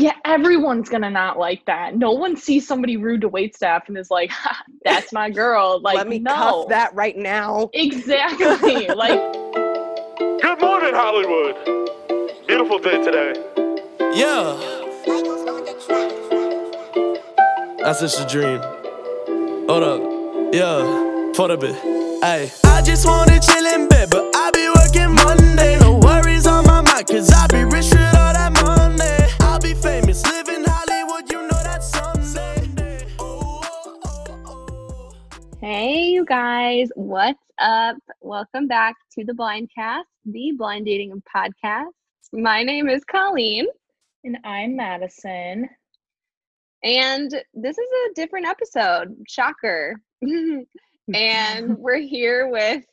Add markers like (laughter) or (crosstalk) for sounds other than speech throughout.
Yeah, everyone's gonna not like that. No one sees somebody rude to wait staff and is like, ha, (laughs) "That's my girl." (laughs) Like, Let me no, cuff that right now. exactly. (laughs) like, Good morning, Hollywood. Beautiful day today. Yeah, that's just a dream. Hold up, yeah, for the bit. Hey, I just wanna chill in bed, but I be working Monday. No worries on my mind, cause I be rich guys, what's up? Welcome back to the Blindcast, the blind dating podcast. My name is Colleen, and I'm Madison. and this is a different episode. Shocker. (laughs) and (laughs) we're here with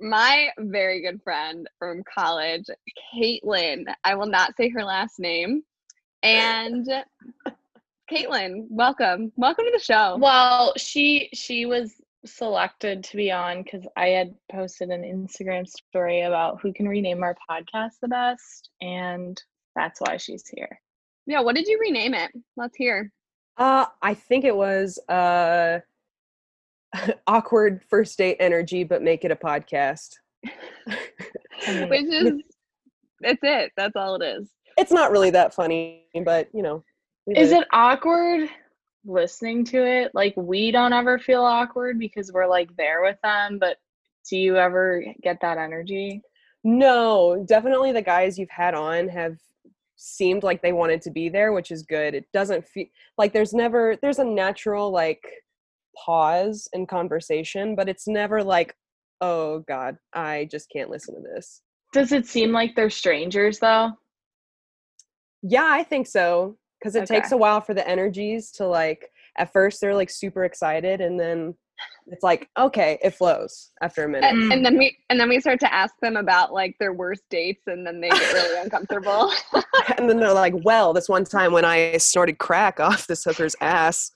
my very good friend from college, Caitlin. I will not say her last name. And (laughs) Caitlin, welcome. Welcome to the show. Well, she she was selected to be on because I had posted an Instagram story about who can rename our podcast the best, and that's why she's here. Yeah, what did you rename it? Let's hear. Uh, I think it was uh, (laughs) awkward first date energy, but make it a podcast. I Which (laughs) is that's it. That's all it is. It's not really that funny, but you know. Is it awkward listening to it? Like we don't ever feel awkward because we're like there with them, but do you ever get that energy? No, definitely the guys you've had on have seemed like they wanted to be there, which is good. It doesn't feel like there's never there's a natural like pause in conversation, but it's never like, oh god, I just can't listen to this. Does it seem like they're strangers though? Yeah, I think so. Because it takes a while for the energies to like at first they're like super excited and then it's like, okay, it flows after a minute. And, Mm. and then we and then we start to ask them about like their worst dates, and then they get really uncomfortable. (laughs) and then they're like, well, this one time when I snorted crack (laughs) off this hooker's ass.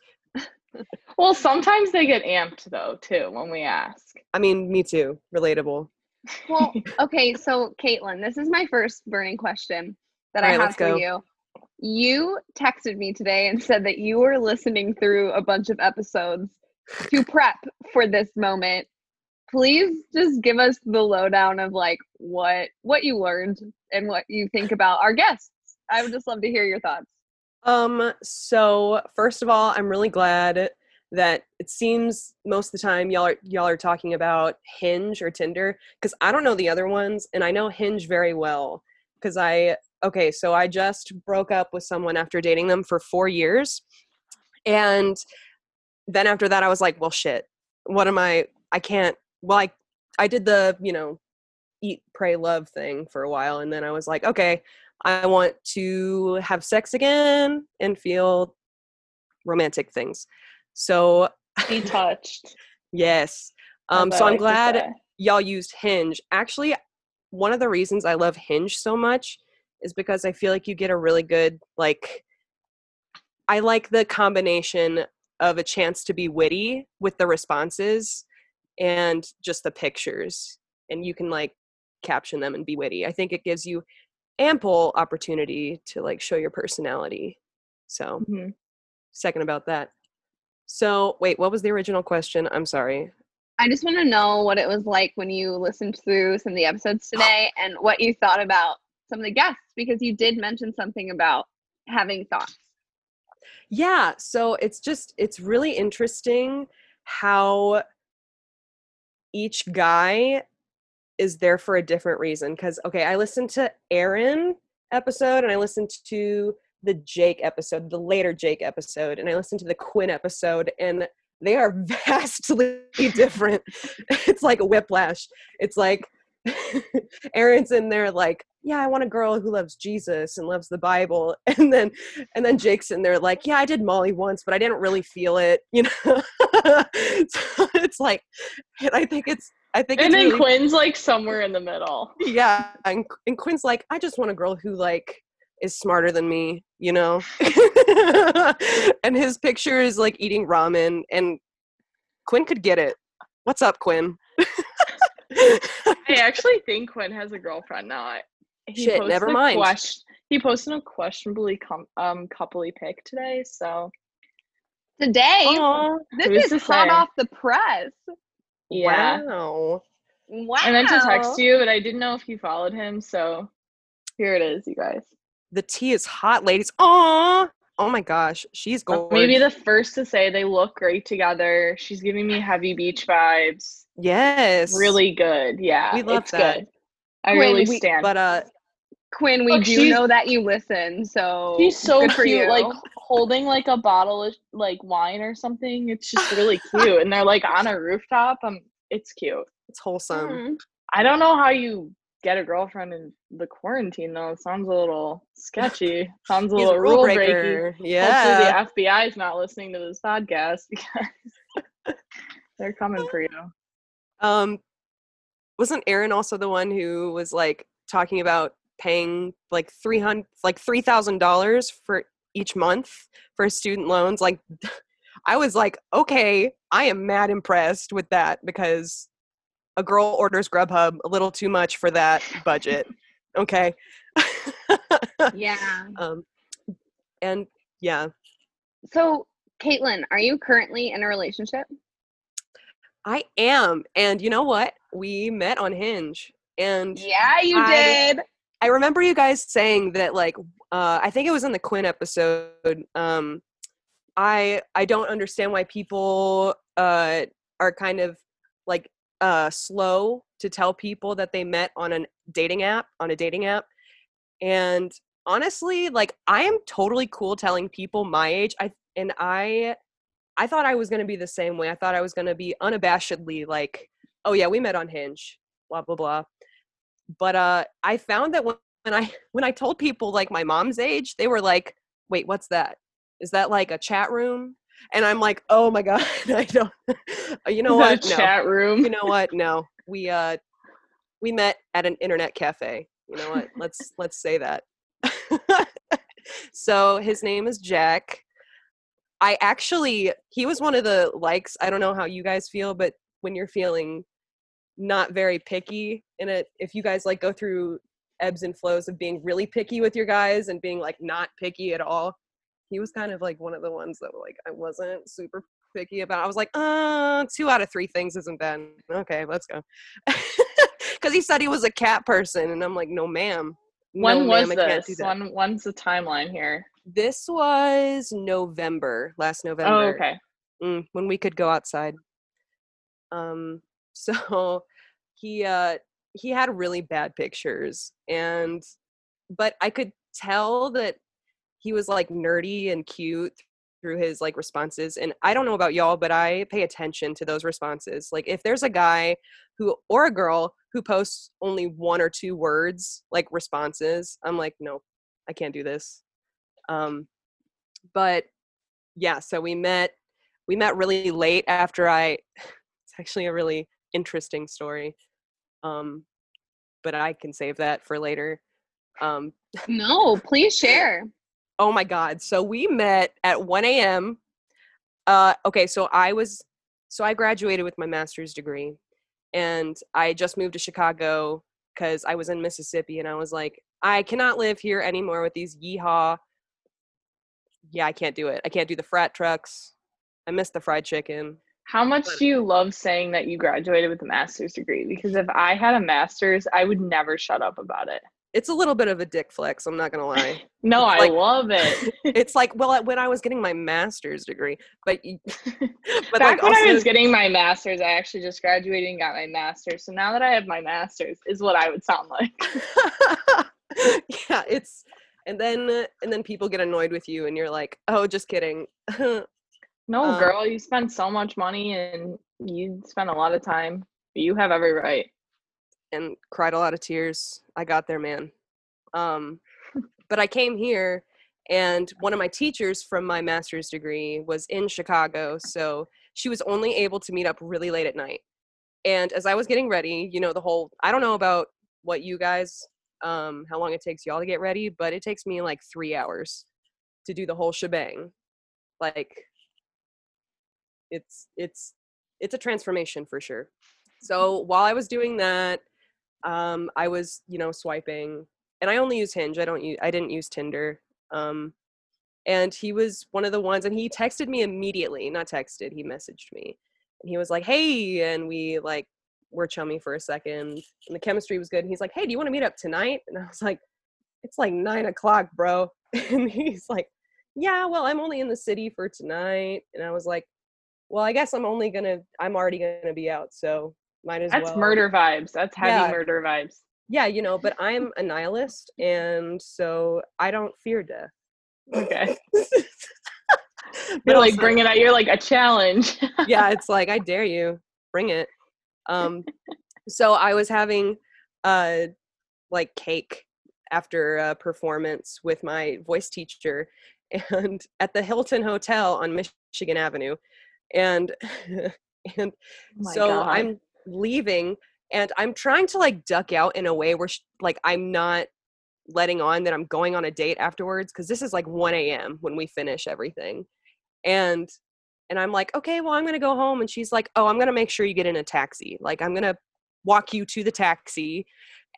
Well, sometimes they get amped though too when we ask. I mean, me too. Relatable. well, (laughs) okay, so Caitlin, this is my first burning question that All I right, have let's for go. you. You texted me today and said that you were listening through a bunch of episodes to (laughs) prep for this moment. Please just give us the lowdown of like what what you learned and what you think about our guests. I would just love to hear your thoughts. Um, so first of all, I'm really glad that it seems most of the time y'all are y'all are talking about Hinge or Tinder because I don't know the other ones and I know Hinge very well because I okay, so I just broke up with someone after dating them for 4 years and then after that I was like, well shit. What am I I can't well I I did the, you know, eat pray love thing for a while and then I was like, okay, I want to have sex again and feel romantic things. So, Be touched. (laughs) yes. Um, so I'm glad y'all used Hinge. Actually, one of the reasons I love Hinge so much is because I feel like you get a really good, like, I like the combination of a chance to be witty with the responses and just the pictures. And you can, like, caption them and be witty. I think it gives you ample opportunity to, like, show your personality. So, Mhm. second about that. So, wait, what was the original question? I'm sorry. I just want to know what it was like when you listened through some of the episodes (gasps) today and what you thought about some of the guests because you did mention something about having thoughts. Yeah, so it's just it's really interesting how each guy is there for a different reason cuz okay, I listened to Aaron episode and I listened to the Jake episode, the later Jake episode, and I listened to the Quinn episode and they are (laughs) vastly different. (laughs) it's like a whiplash. It's like (laughs) Aaron's in there like, yeah, I want a girl who loves Jesus and loves the Bible. (laughs) And then and then Jake's in there like, yeah, I did Molly once, but I didn't really feel it, (laughs) you know. (laughs) so it's like and I think it's I think And then really, Quinn's like somewhere in the middle. yeah, and, and Quinn's like, I just want a girl who like is smarter than me, you know. and his picture is like eating ramen, and Quinn could get it. What's up, Quinn? I actually think Quinn has a girlfriend now. I- He Shit, never posted a mind. quest- he posted a questionably com- um coupley pic today, so Today, Aw, this who's is to hot say? off the press. yeah. Wow. Wow. I meant to text you, but I didn't know if you followed him, so here it is, you guys. The tea is hot, ladies. Oh, oh my gosh, she's Let gorgeous. me be the first to say they look great together. She's giving me heavy beach vibes. yes, Really good. Yeah. We love it's that. good. I Quinn, really we- stand. But uh, Quinn, we Look, do know that you listen, so She's so good for cute, you. like holding like a bottle of like wine or something. It's just (laughs) really cute, and they're like on a rooftop. Um, it's cute. it's wholesome. Mhm. I don't know how you get a girlfriend in the quarantine though. It sounds a little sketchy. (laughs) Sounds a little a rule rule breaky. breaker. Yeah. Hopefully the FBI is not listening to this podcast (laughs) because they're coming for you. Um, wasn't Aaron also the one who was like talking about paying like three hundred, like three thousand dollars for each month for student loans? Like, (laughs) I was like, okay, I am mad impressed with that because a girl orders Grubhub a little too much for that budget. (laughs) Okay. Yeah. (laughs) um, and yeah, So, Caitlin, are you currently in a relationship? I am. And you know what? We met on Hinge, and Yeah, you I- did. I remember you guys saying that like uh, I think it was in the Quinn episode. Um, I I don't understand why people uh, are kind of like uh, slow to tell people that they met on a dating app on a dating app. And honestly, like I am totally cool telling people my age. I and I I thought I was gonna be the same way. I thought I was gonna be unabashedly like, oh yeah, we met on Hinge, blah blah blah but uh i found that when, when i (laughs) when i told people like my mom's age they were like wait what's that? Is that like a chat room? And i'm like oh my (laughs) god i don't (laughs) you know what? No. chat room. you know what? No. We uh we met at an internet cafe. You know what? Let's let's say that. So his name is jack. I actually he was one of the likes i don't know how you guys feel but when you're feeling not very picky in it if you guys like go through ebbs and flows of being really picky with your guys and being like not picky at all he was kind of like one of the ones that like i wasn't super picky about i was like uh two out of three things isn't bad okay let's go (laughs) because he said he was a cat person and i'm like no ma'am when no, was ma'am, I can't do this? When when's the timeline here? this was november last november Oh, okay. mm, when we could go outside. Um, so he uh he had really bad pictures, and but I could tell that he was like nerdy and cute through his like responses and i don't know about y'all but i pay attention to those responses. Like if there's a guy who or a girl who posts only one or two words like responses i'm like no i can't do this. Um but yeah so we met we met really late after i (sighs) it's actually a really interesting story um but i can save that for later um No, please (laughs) share. oh my god so we met at 1 a.m uh okay so i was so i graduated with my master's degree and i just moved to chicago because i was in mississippi and i was like i cannot live here anymore with these yeehaw yeah i can't do it i can't do the frat trucks i miss the fried chicken How much But- do you love saying that you graduated with a master's degree? Because if I had a master's, I would never shut up about it. it's a little bit of a dick flex i'm not gonna lie (laughs) No, It's I like- love it. (laughs) it's like well when i was getting my master's degree but (laughs) but Back like when I was getting my master's, I actually just graduated and got my master's. So now that I have my master's, is what I would sound like. yeah it's and then and then people get annoyed with you and you're like oh just kidding No, Um, girl, you spend so much money and you spend a lot of time. You have every right. and cried a lot of tears i got there man um but i came here and one of my teachers from my master's degree was in chicago so she was only able to meet up really late at night and as i was getting ready you know the whole i don't know about what you guys um how long it takes y'all to get ready but it takes me like three hours to do the whole shebang like it's it's it's a transformation for sure so while i was doing that um i was you know swiping and I only use Hinge. I don't use I didn't use Tinder. Um, and he was one of the ones, and he texted me immediately. Not texted, he messaged me, and he was like, "Hey," and we like were chummy for a second, and the chemistry was good. And he's like, "Hey, do you want to meet up tonight?" And I was like, "It's like nine o'clock, bro." (laughs) And he's like, "Yeah, well, I'm only in the city for tonight," and I was like, "Well, I guess I'm only gonna. I'm already gonna be out, so might as That's well." That's murder vibes. That's heavy Yeah. murder vibes. Yeah, you know, but I'm a nihilist, and so I don't fear death. Okay. (laughs) But You're like also- bringing out. You're like a challenge. yeah, (laughs) it's like I dare you, bring it. Um, (laughs) so I was having uh like cake after a performance with my voice teacher, and at the Hilton Hotel on Michigan Avenue, and (laughs) and Oh so God. I'm leaving, and I'm trying to like duck out in a way where sh- like I'm not letting on that I'm going on a date afterwards because this is like 1 a.m. when we finish everything, and and I'm like, okay, well, I'm gonna go home, and she's like, oh, I'm gonna make sure you get in a taxi, like I'm gonna walk you to the taxi,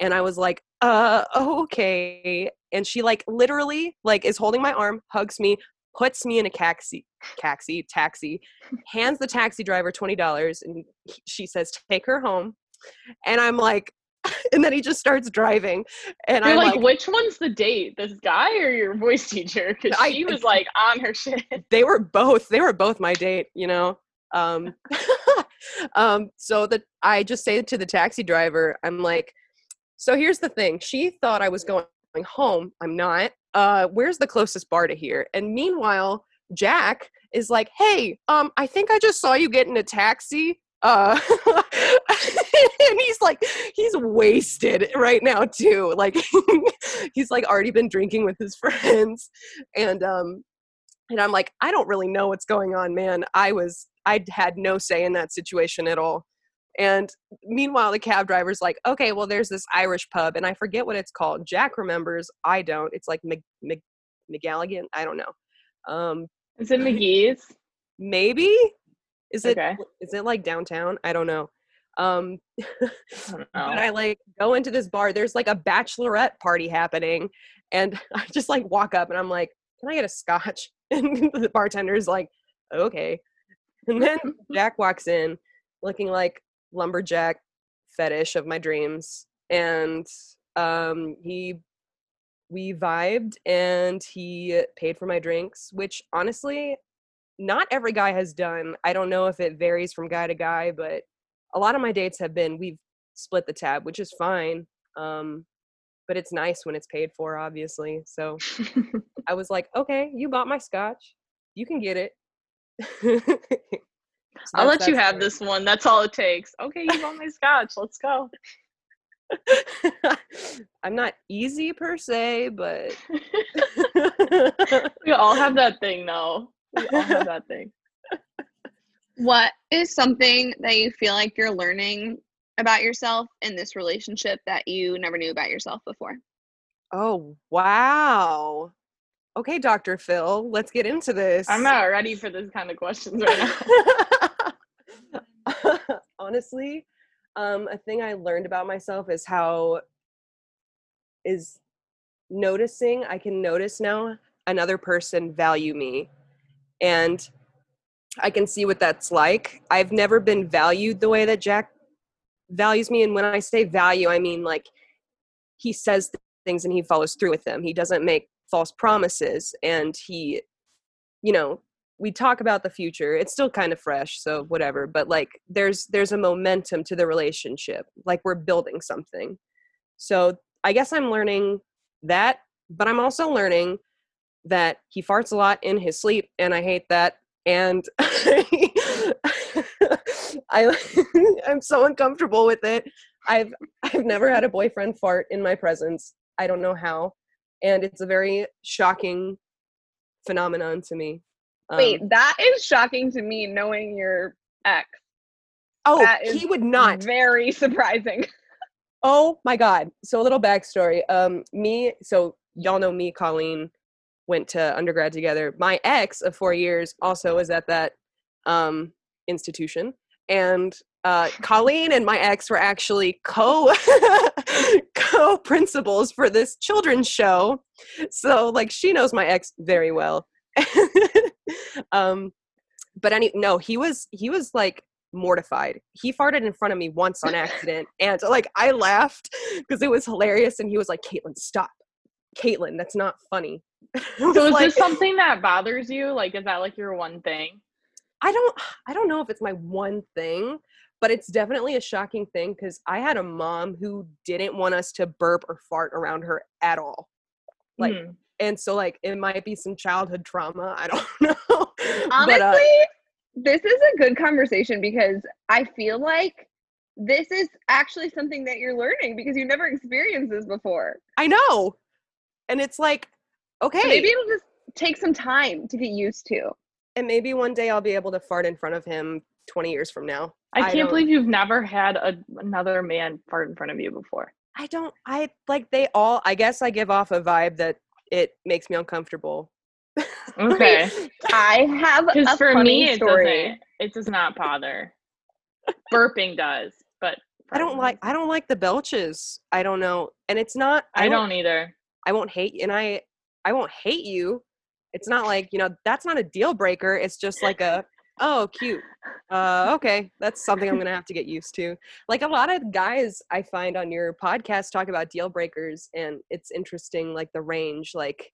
and I was like, uh, okay, and she like literally like is holding my arm, hugs me, puts me in a taxi, taxi, taxi, hands the taxi driver twenty dollars, and she says, take her home, and I'm like. (laughs) And then he just starts driving, and You're I'm like, like, which one's the date? This guy or your voice teacher? Because she was like on her shit. (laughs) they were both they were both my date you know um (laughs) um so that i just say to the taxi driver i'm like so here's the thing she thought i was going home i'm not uh where's the closest bar to here and meanwhile jack is like hey um i think i just saw you get in a taxi uh (laughs) and he's like he's wasted right now too like (laughs) he's like already been drinking with his (laughs) friends and um and I'm like, I don't really know what's going on, man. I was, I had no say in that situation at all. And meanwhile, the cab driver's like, okay, well, there's this Irish pub, and I forget what it's called. Jack remembers. I don't. It's like Mc, Mc, McGalligan. I don't know. Um, Is it McGee's? maybe is it? Okay. Is it like downtown? I don't know. Um, I don't (laughs) know. but I like go into this bar. There's like a bachelorette party happening, and (laughs) I just like walk up and I'm like, "Can I get a scotch?" (laughs) And the bartender's like, "Okay." And then Jack walks in, looking like lumberjack fetish of my dreams, and um, he we vibed and he paid for my drinks, which honestly, not every guy has done. I don't know if it varies from guy to guy, but a lot of my dates have been we've split the tab, which is fine. Um, but it's nice when it's paid for, obviously. So (laughs) I was like, okay, you bought my scotch, you can get it. (laughs) So I'll that's let you have story. this one. That's all it takes. Okay, you want my scotch? Let's go. (laughs) I'm not easy per se, but (laughs) We all have that thing, though. We all have that thing. What is something that you feel like you're learning about yourself in this relationship that you never knew about yourself before? oh wow. Okay, Dr. Phil, let's get into this. I'm not ready for this kind of questions right now. (laughs) honestly um a thing i learned about myself is how is noticing i can notice now another person value me and i can see what that's like. I've never been valued the way that jack values me and when i say value i mean like he says th- things and he follows through with them. He doesn't make false promises and he you know we talk about the future it's still kind of fresh so whatever but like there's there's a momentum to the relationship like we're building something. So i guess i'm learning that but i'm also learning that he farts a lot in his sleep and i hate that and (laughs) i (laughs) i'm so uncomfortable with it. I've i've never had a boyfriend fart in my presence i don't know how and it's a very shocking phenomenon to me Um, Wait, that is shocking to me knowing your ex. Oh, he would not. Very surprising. (laughs) Oh my God. So a little backstory. Um, me, so y'all know me, Colleen, went to undergrad together. My ex of four years also was at that um institution. And uh, Colleen and my ex were actually co (laughs) co principals for this children's show, so like she knows my ex very well. (laughs) (laughs) um, but any no, he was he was like mortified. He farted in front of me once on accident, (laughs) and like I laughed because it was hilarious, and he was like, "Caitlin, stop." Caitlin, that's not funny. (laughs) So is like- this something that bothers you? Like, is that like your one thing? I don't (sighs) I don't know if it's my one thing, but it's definitely a shocking thing because I had a mom who didn't want us to burp or fart around her at all. Like Hmm. And so like it might be some childhood trauma. I don't (laughs) know. Honestly, but uh, this is a good conversation because I feel like this is actually something that you're learning because you never experienced this before. I know. And it's like, okay. So maybe it'll just take some time to get used to. and maybe one day I'll be able to fart in front of him 20 years from now. I I can't don't- believe you've never had a, another man fart in front of you before. I don't I like they all I guess I give off a vibe that it makes me uncomfortable. (laughs) Okay. I have Because a for funny me, it story. doesn't. It does not bother. Burping does, but I don't like. I don't like the belches. I don't know. And it's not I don't either. I won't hate and I I won't hate you. It's not like, you know, that's not a deal breaker. It's just like a oh, cute. Uh okay, that's something I'm going to have to get used to. Like a lot of guys I find on your podcast talk about deal breakers and it's interesting like the range like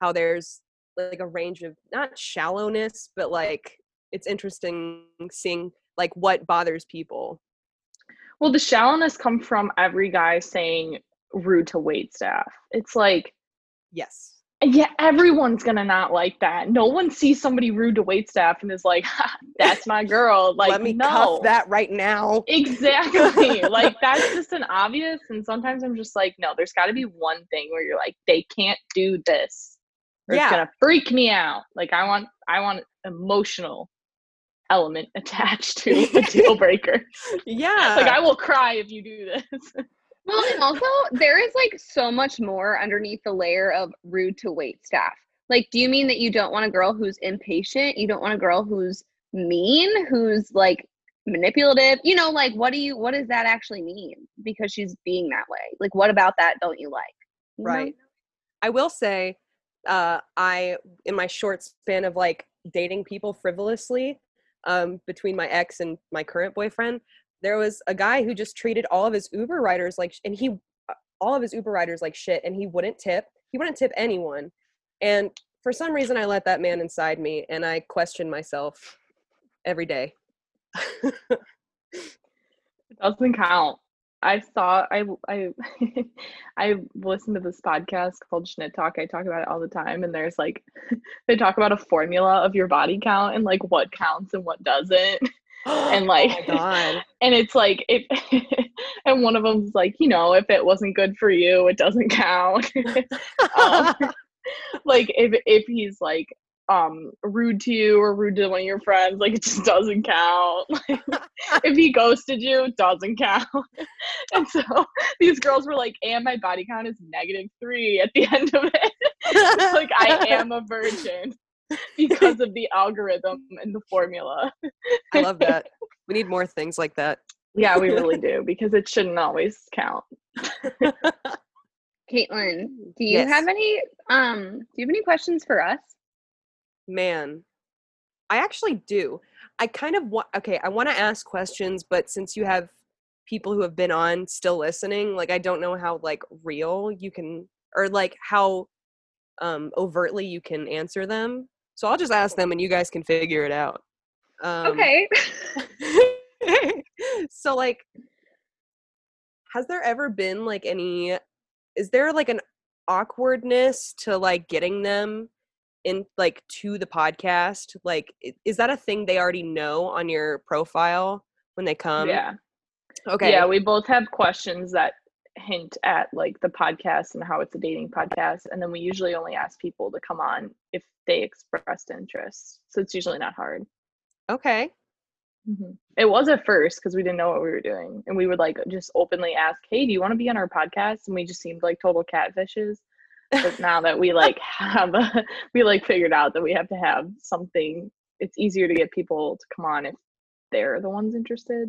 how there's like a range of not shallowness but like it's interesting seeing like what bothers people. Well, the shallowness come from every guy saying rude to wait staff. It's like, Yes. Yeah, everyone's gonna not like that. No one sees somebody rude to wait staff and is like, "Ha, "That's my girl." (laughs) Like, Let me no. cuff that right now. Exactly. (laughs) like that's just an obvious. And sometimes I'm just like, no, there's got to be one thing where you're like, they can't do this. Or Yeah. It's gonna freak me out. Like I want, I want an emotional element (laughs) attached to a deal breaker. Yeah. like I will cry if you do this. Well, and also there is like so much more underneath the layer of rude to wait staff. Like, do you mean that you don't want a girl who's impatient? You don't want a girl who's mean, who's like manipulative? You know, like what do you what does that actually mean? Because she's being that way. Like, what about that don't you like? You know? right i will say uh i in my short span of like dating people frivolously um between my ex and my current boyfriend there was a guy who just treated all of his uber riders like and he uh, all of his uber riders like shit and he wouldn't tip he wouldn't tip anyone and for some reason i let that man inside me and i question myself every day (laughs) It doesn't count. I saw I I (laughs) I listened to this podcast called Schnitt Talk. I talk about it all the time, and there's like (laughs) they talk about a formula of your body count and like what counts and what doesn't. And, (gasps) like- oh god (laughs) And it's like if (laughs) and one of them's like, you know, if it wasn't good for you, it doesn't count. (laughs) um, like if if he's like um rude to you or rude to one of your friends, like it just doesn't count. Like if he ghosted you, it doesn't count. and so these girls were like, and my body count is negative three at the end of it. it's like I am a virgin (laughs) because of the algorithm and the formula. i love that we need more things like that Yeah, we really (laughs) do because it shouldn't always count. Caitlin, do you Yes. have any um do you have any questions for us? Man, I actually do. I kind of want, okay, I want to ask questions, but since you have people who have been on still listening, like, I don't know how, like, real you can, or like how um overtly you can answer them. So I'll just ask them and you guys can figure it out. Um, okay. (laughs) so like has there ever been like any is there like an awkwardness to like getting them in like to the podcast like is that a thing they already know on your profile when they come yeah. okay Yeah, we both have questions that hint at like the podcast and how it's a dating podcast. And then we usually only ask people to come on if they expressed interest. So it's usually not hard. okay mm-hmm. It was at first because we didn't know what we were doing. And we would like just openly ask, Hey, do you want to be on our podcast? And we just seemed like total catfishes. But now that we like (laughs) have a, we like figured out that we have to have something, it's easier to get people to come on if they're the ones interested.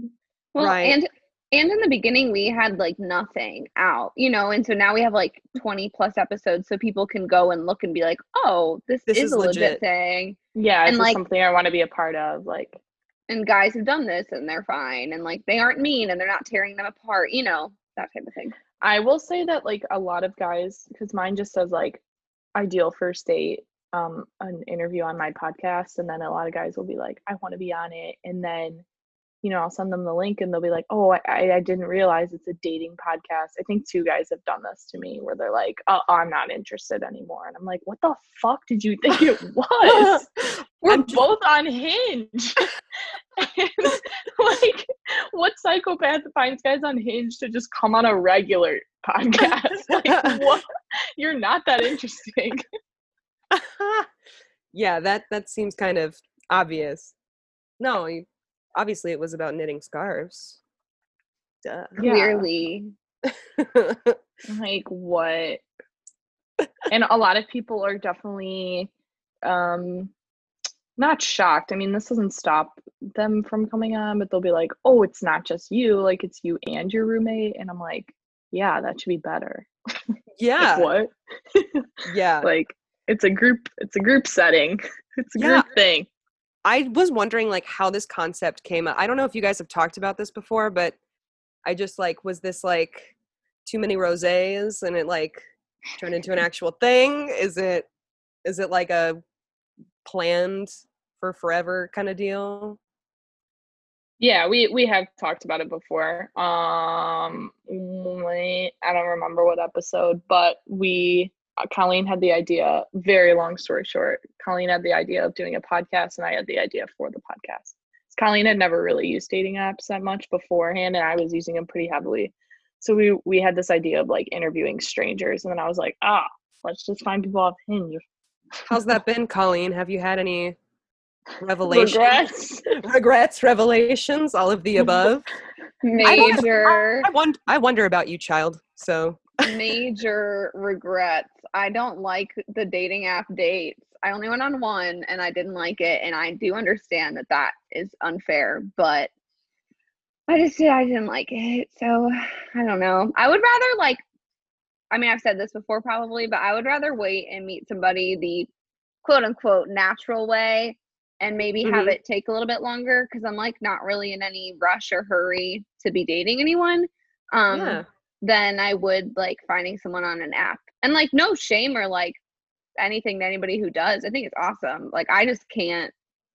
Well, Right. and and in the beginning we had like nothing out, you know, and so now we have like 20 plus episodes so people can go and look and be like, "Oh, this, This is, is a legit, legit." thing." Yeah, And, like- something I want to be a part of. Like, And guys have done this and they're fine and like they aren't mean and they're not tearing them apart, you know, that type of thing. I will say that like a lot of guys, because mine just says like ideal first date, um, an interview on my podcast, and then a lot of guys will be like, I want to be on it, and then, you know, I'll send them the link, and they'll be like, Oh, I, I didn't realize it's a dating podcast. I think two guys have done this to me, where they're like, Oh, I'm not interested anymore, and I'm like, What the fuck did you think it (laughs) was? (laughs) We're both on Hinge. and, (laughs) like, what psychopath finds guys on Hinge to just come on a regular podcast? like, what? You're not that interesting. yeah, that that seems kind of obvious. No, you, obviously it was about knitting scarves. Duh. Yeah. Clearly. (laughs) Like, what? And a lot of people are definitely um not shocked. I mean, this doesn't stop them from coming on, but they'll be like, "Oh, it's not just you. Like, it's you and your roommate." And I'm like, "Yeah, that should be better." (laughs) Like, yeah, what? (laughs) yeah. like it's a group it's a group setting it's a Yeah. group thing I was wondering like how this concept came up. I don't know if you guys have talked about this before, but I just like was this like too many rosés and it like turned into an actual thing? Is it is it like a planned for forever kind of deal? yeah we we have talked about it before um i don't remember what episode but we uh, colleen had the idea very long story short colleen had the idea of doing a podcast and i had the idea for the podcast colleen had never really used dating apps that much beforehand and i was using them pretty heavily so we we had this idea of like interviewing strangers and then i was like ah let's just find people off hinge How's that been, Colleen? Have you had any revelations? regrets (laughs) Regrets, revelations, all of the (laughs) above. don't- Major I wonder, I wonder about you, child. So (laughs) major regrets. I don't like the dating app dates. I only went on one and I didn't like it. And I do understand that that is unfair, but I just did, I didn't like it. So I don't know. I would rather like, I mean, I've said this before probably, but I would rather wait and meet somebody the quote unquote natural way and maybe have Mhm. it take a little bit longer because I'm like not really in any rush or hurry to be dating anyone. Um, yeah, than I would like finding someone on an app. And like no shame or like anything to anybody who does. I think it's awesome. Like I just can't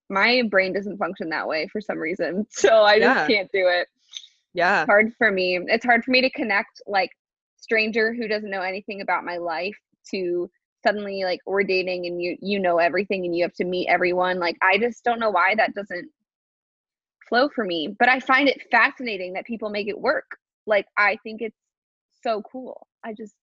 my brain doesn't function that way for some reason. (laughs) So I just Yeah. can't do it. yeah, It's hard for me. It's hard for me to connect like stranger who doesn't know anything about my life to suddenly like we're dating and you you know everything and you have to meet everyone. Like I just don't know why that doesn't flow for me. But I find it fascinating that people make it work. Like I think it's so cool. I just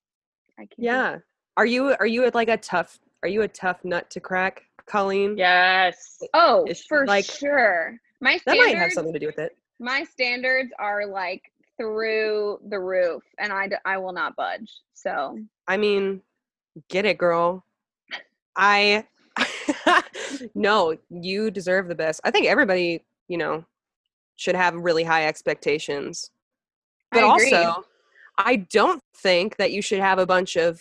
I can't. yeah. Are you are you like a tough are you a tough nut to crack, Colleen? yes Oh, Is she, for like- sure. My That might have standards, something to do with it. my standards are like through the roof, and I I will not budge. So I mean, get it, girl. I (laughs) no, you deserve the best. I think everybody, you know, should have really high expectations. But I agree. also, I don't think that you should have a bunch of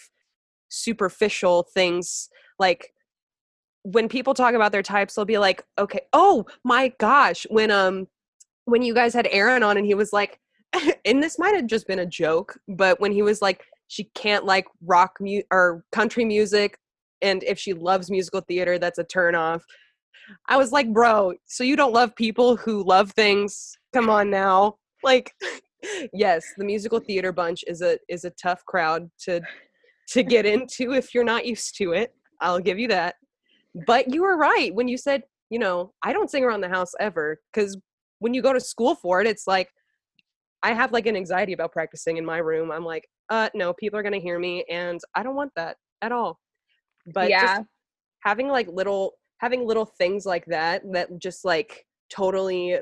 superficial things like when people talk about their types they'll be like okay oh my gosh when um when you guys had aaron on and he was like (laughs) and this might have just been a joke but when he was like she can't like rock mu- or country music and if she loves musical theater that's a turn off. I was like bro so you don't love people who love things? Come on now. Like (laughs) yes the musical theater bunch is a is a tough crowd to to get into if you're not used to it i'll give you that. But you were right when you said you know i don't sing around the house ever because when you go to school for it it's like i have like an anxiety about practicing in my room. I'm like uh no people are gonna hear me and i don't want that at all. But yeah, just having like little having little things like that that just like totally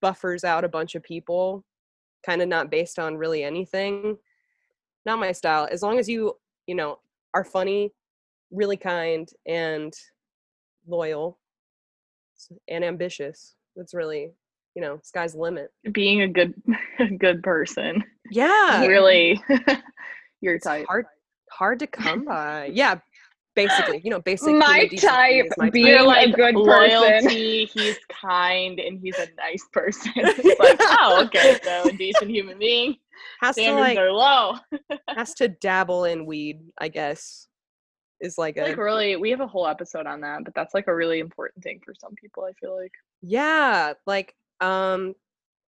buffers out a bunch of people kind of not based on really anything not my style. As long as you you know are funny really kind and loyal and ambitious that's really you know, sky's the limit. Being a good (laughs) a good person. Yeah. Really (laughs) your It's type. hard hard to come by. Yeah. Basically, you know, basically My type is my being You're a like good person. loyalty, he's kind and he's a nice person. (laughs) it's like, oh, okay, so a decent human being. Has to Standards like are low. (laughs) has to dabble in weed, I guess. Is like a like really we have a whole episode on that, but that's like a really important thing for some people, I feel like. Yeah, like um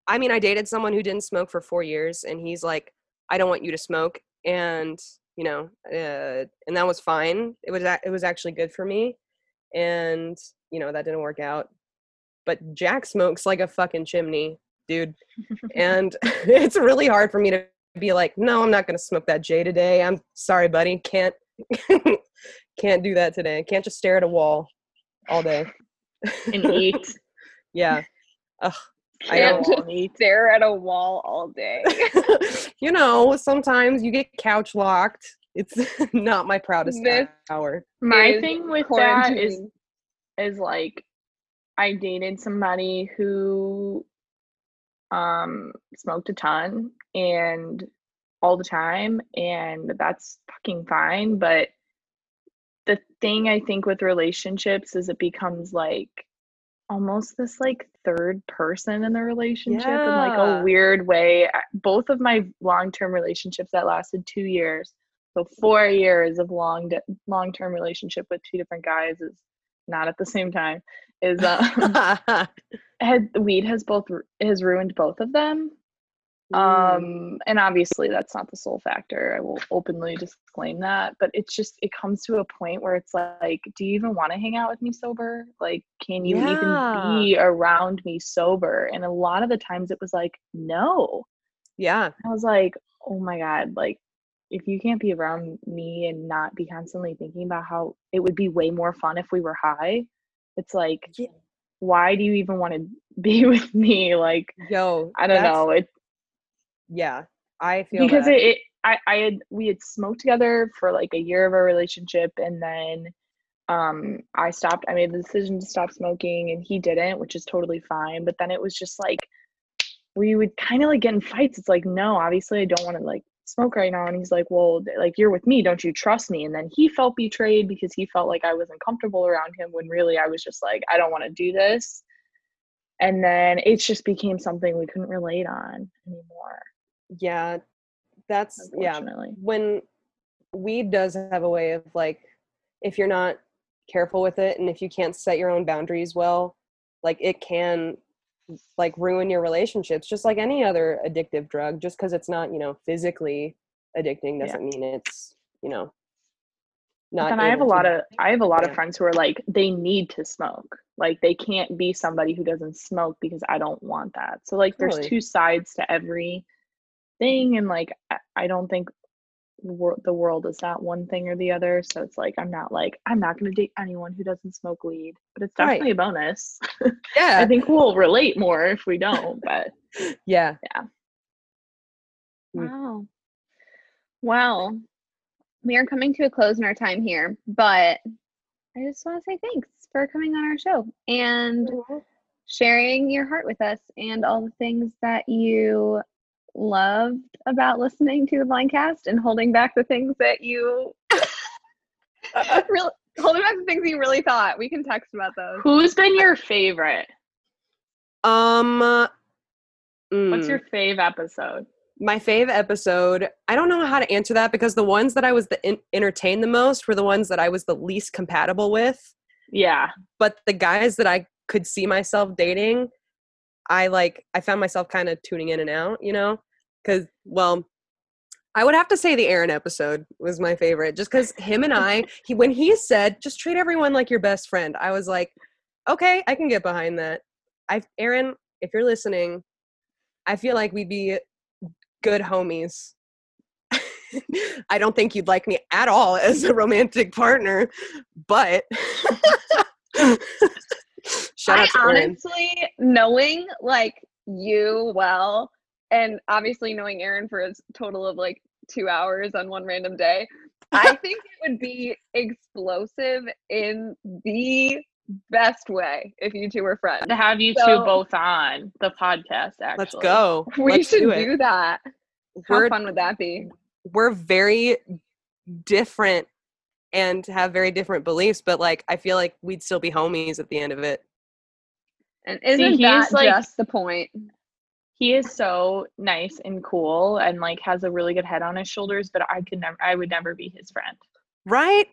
I mean I dated someone who didn't smoke for 4 years and he's like I don't want you to smoke and you know uh and that was fine. It was it was actually good for me and you know that didn't work out. But Jack smokes like a fucking chimney, dude. (laughs) and (laughs) it's really hard for me to be like, "No, I'm not going to smoke that J today. I'm sorry, buddy. Can't (laughs) can't do that today. Can't just stare at a wall all day." and eat. Yeah. Ugh, I Can't know. just stare at a wall all day. you know, sometimes you get couch locked. It's not my proudest This hour. My thing with that is is like I dated somebody who um smoked a ton and all the time and that's fucking fine but the thing I think with relationships is it becomes like almost this like third person in the relationship in like a weird way. Both of my long-term relationships that lasted 2 years. So 4 years of long long-term relationship with two different guys is not at the same time is uh (laughs) (laughs) had weed has both has ruined both of them Mm. um and obviously that's not the sole factor i will openly disclaim that but it's just it comes to a point where it's like do you even want to hang out with me sober like can you Yeah. even be around me sober and a lot of the times it was like no yeah. i was like oh my god like if you can't be around me and not be constantly thinking about how it would be way more fun if we were high it's like Yeah. why do you even want to be (laughs) with me like Yo, i don't know it Yeah. I feel because that. it, it I, I had we had smoked together for like a year of our relationship and then um i stopped i made the decision to stop smoking and he didn't which is totally fine but then it was just like we would kind of like get in fights it's like no obviously i don't want to like smoke right now and he's like well like you're with me don't you trust me and then he felt betrayed because he felt like i wasn't comfortable around him when really i was just like i don't want to do this and then it just became something we couldn't relate on anymore yeah. That's yeah. when weed does have a way of like if you're not careful with it and if you can't set your own boundaries well like it can like ruin your relationships just like any other addictive drug just because it's not you know physically addicting doesn't mean it's you know not then I have a lot of I have a lot yeah. of friends who are like they need to smoke. Like they can't be somebody who doesn't smoke because I don't want that. So like there's Totally. two sides to every thing and like I, don't think wor- the world is not one thing or the other. So it's like I'm not like I'm not going to date anyone who doesn't smoke weed, but it's Right. definitely a bonus. (laughs) yeah I think we'll relate more if we don't, but (laughs) yeah yeah. Mm. Wow. Well, we are coming to a close in our time here, but I just want to say thanks for coming on our show and sharing your heart with us and all the things that you loved about listening to the blindcast and holding back the things that you (laughs) really holding back the things you really thought. We can text about those. who's been your favorite? um uh, What's mm. your fave episode? my fave episode i don't know how to answer that because the ones that i was the in- entertained the most were the ones that i was the least compatible with Yeah. but the guys that i could see myself dating i like i found myself kind of tuning in and out you know? Because well i would have to say the aaron episode was my favorite just because him and i (laughs) he when he said just treat everyone like your best friend i was like okay i can get behind that. I aaron if you're listening i feel like we'd be good homies. (laughs) I don't think you'd like me at all as a romantic partner, but (laughs) shout I out to Aaron. honestly, knowing like you well, and obviously knowing Aaron for a total of like two hours on one random day, I (laughs) think it would be explosive in the best way if you two were friends. To have you two both on the podcast, actually. Let's go. We Let's should do do, that. How We're fun would that be? we're very different and have very different beliefs, but like I feel like we'd still be homies at the end of it. And isn't he's that like- just the point? He is so nice and cool and like has a really good head on his shoulders, but I could never I would never be his friend. Right?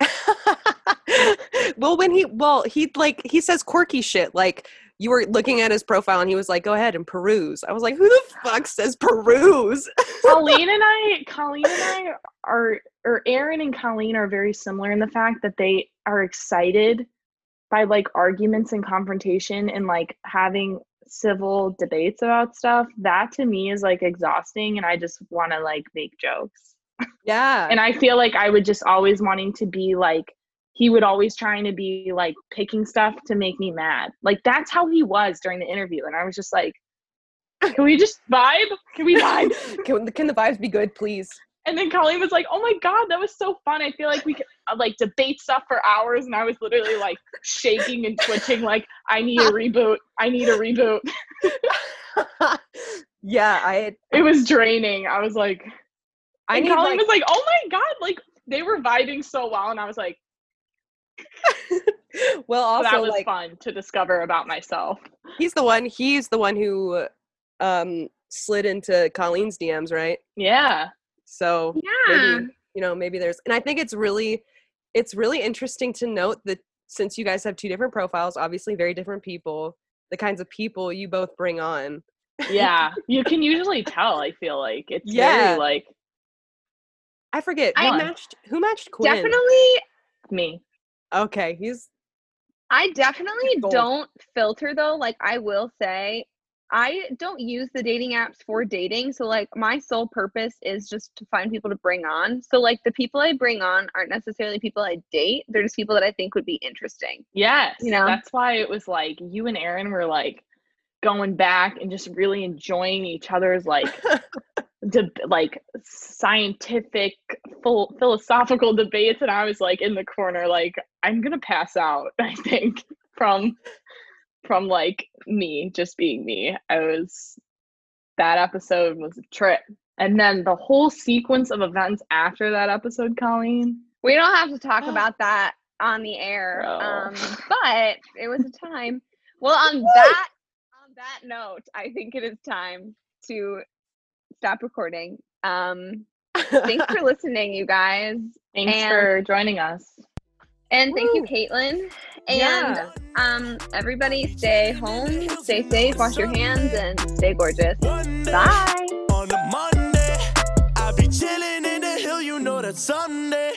(laughs) well, when he well, he like he says quirky shit like you were looking at his profile and he was like, "Go ahead and peruse." I was like, "Who the fuck says peruse?" (laughs) Colleen and I Colleen and I are or Aaron and Colleen are very similar in the fact that they are excited by like arguments and confrontation and like having civil debates about stuff. That to me is like exhausting and I just want to like make jokes. yeah. and I feel like I would just always wanting to be like he would always trying to be like picking stuff to make me mad. Like that's how he was during the interview, and I was just like, "Can we just vibe? Can we vibe?" (laughs) can, can the vibes be good, please? And then Colleen was like, "Oh my god, that was so fun! I feel like we could uh, like debate stuff for hours." And I was literally like shaking and twitching, like, "I need a reboot! I need a reboot!" (laughs) yeah, I had, It was draining. I was like, I and need Colleen like, was like, "Oh my god!" Like they were vibing so well, and I was like, (laughs) well, "That also was like fun to discover about myself." he's the one. He's the one who um slid into Colleen's DMs, right? Yeah. So Yeah. maybe you know maybe there's and i think it's really it's really interesting to note that since you guys have two different profiles obviously very different people the kinds of people you both bring on yeah (laughs) you can usually tell i feel like it's Yeah. very like i forget I- who matched who matched quinn Definitely, me okay he's I definitely Gold. don't filter though. Like I will say, I don't use the dating apps for dating. So like my sole purpose is just to find people to bring on. So like the people I bring on aren't necessarily people I date. They're just people that I think would be interesting. yes You know? that's why it was like you and aaron were like going back and just really enjoying each other's like (laughs) de- like scientific full philosophical debates and i was like in the corner like i'm gonna pass out (laughs) i think from from like me just being me i was that episode was a trip and then the whole sequence of events after that episode colleen We don't have to talk about that on the air. No. Um, but it was a time. Well, on that on that note, I think it is time to stop recording. Um, thanks (laughs) for listening, you guys. thanks And- for joining us And thank you, Caitlin. And Yeah. um, everybody stay home, stay safe, wash your hands, and stay gorgeous. Bye. On a Monday, I be chilling in the hill, you know that Sunday.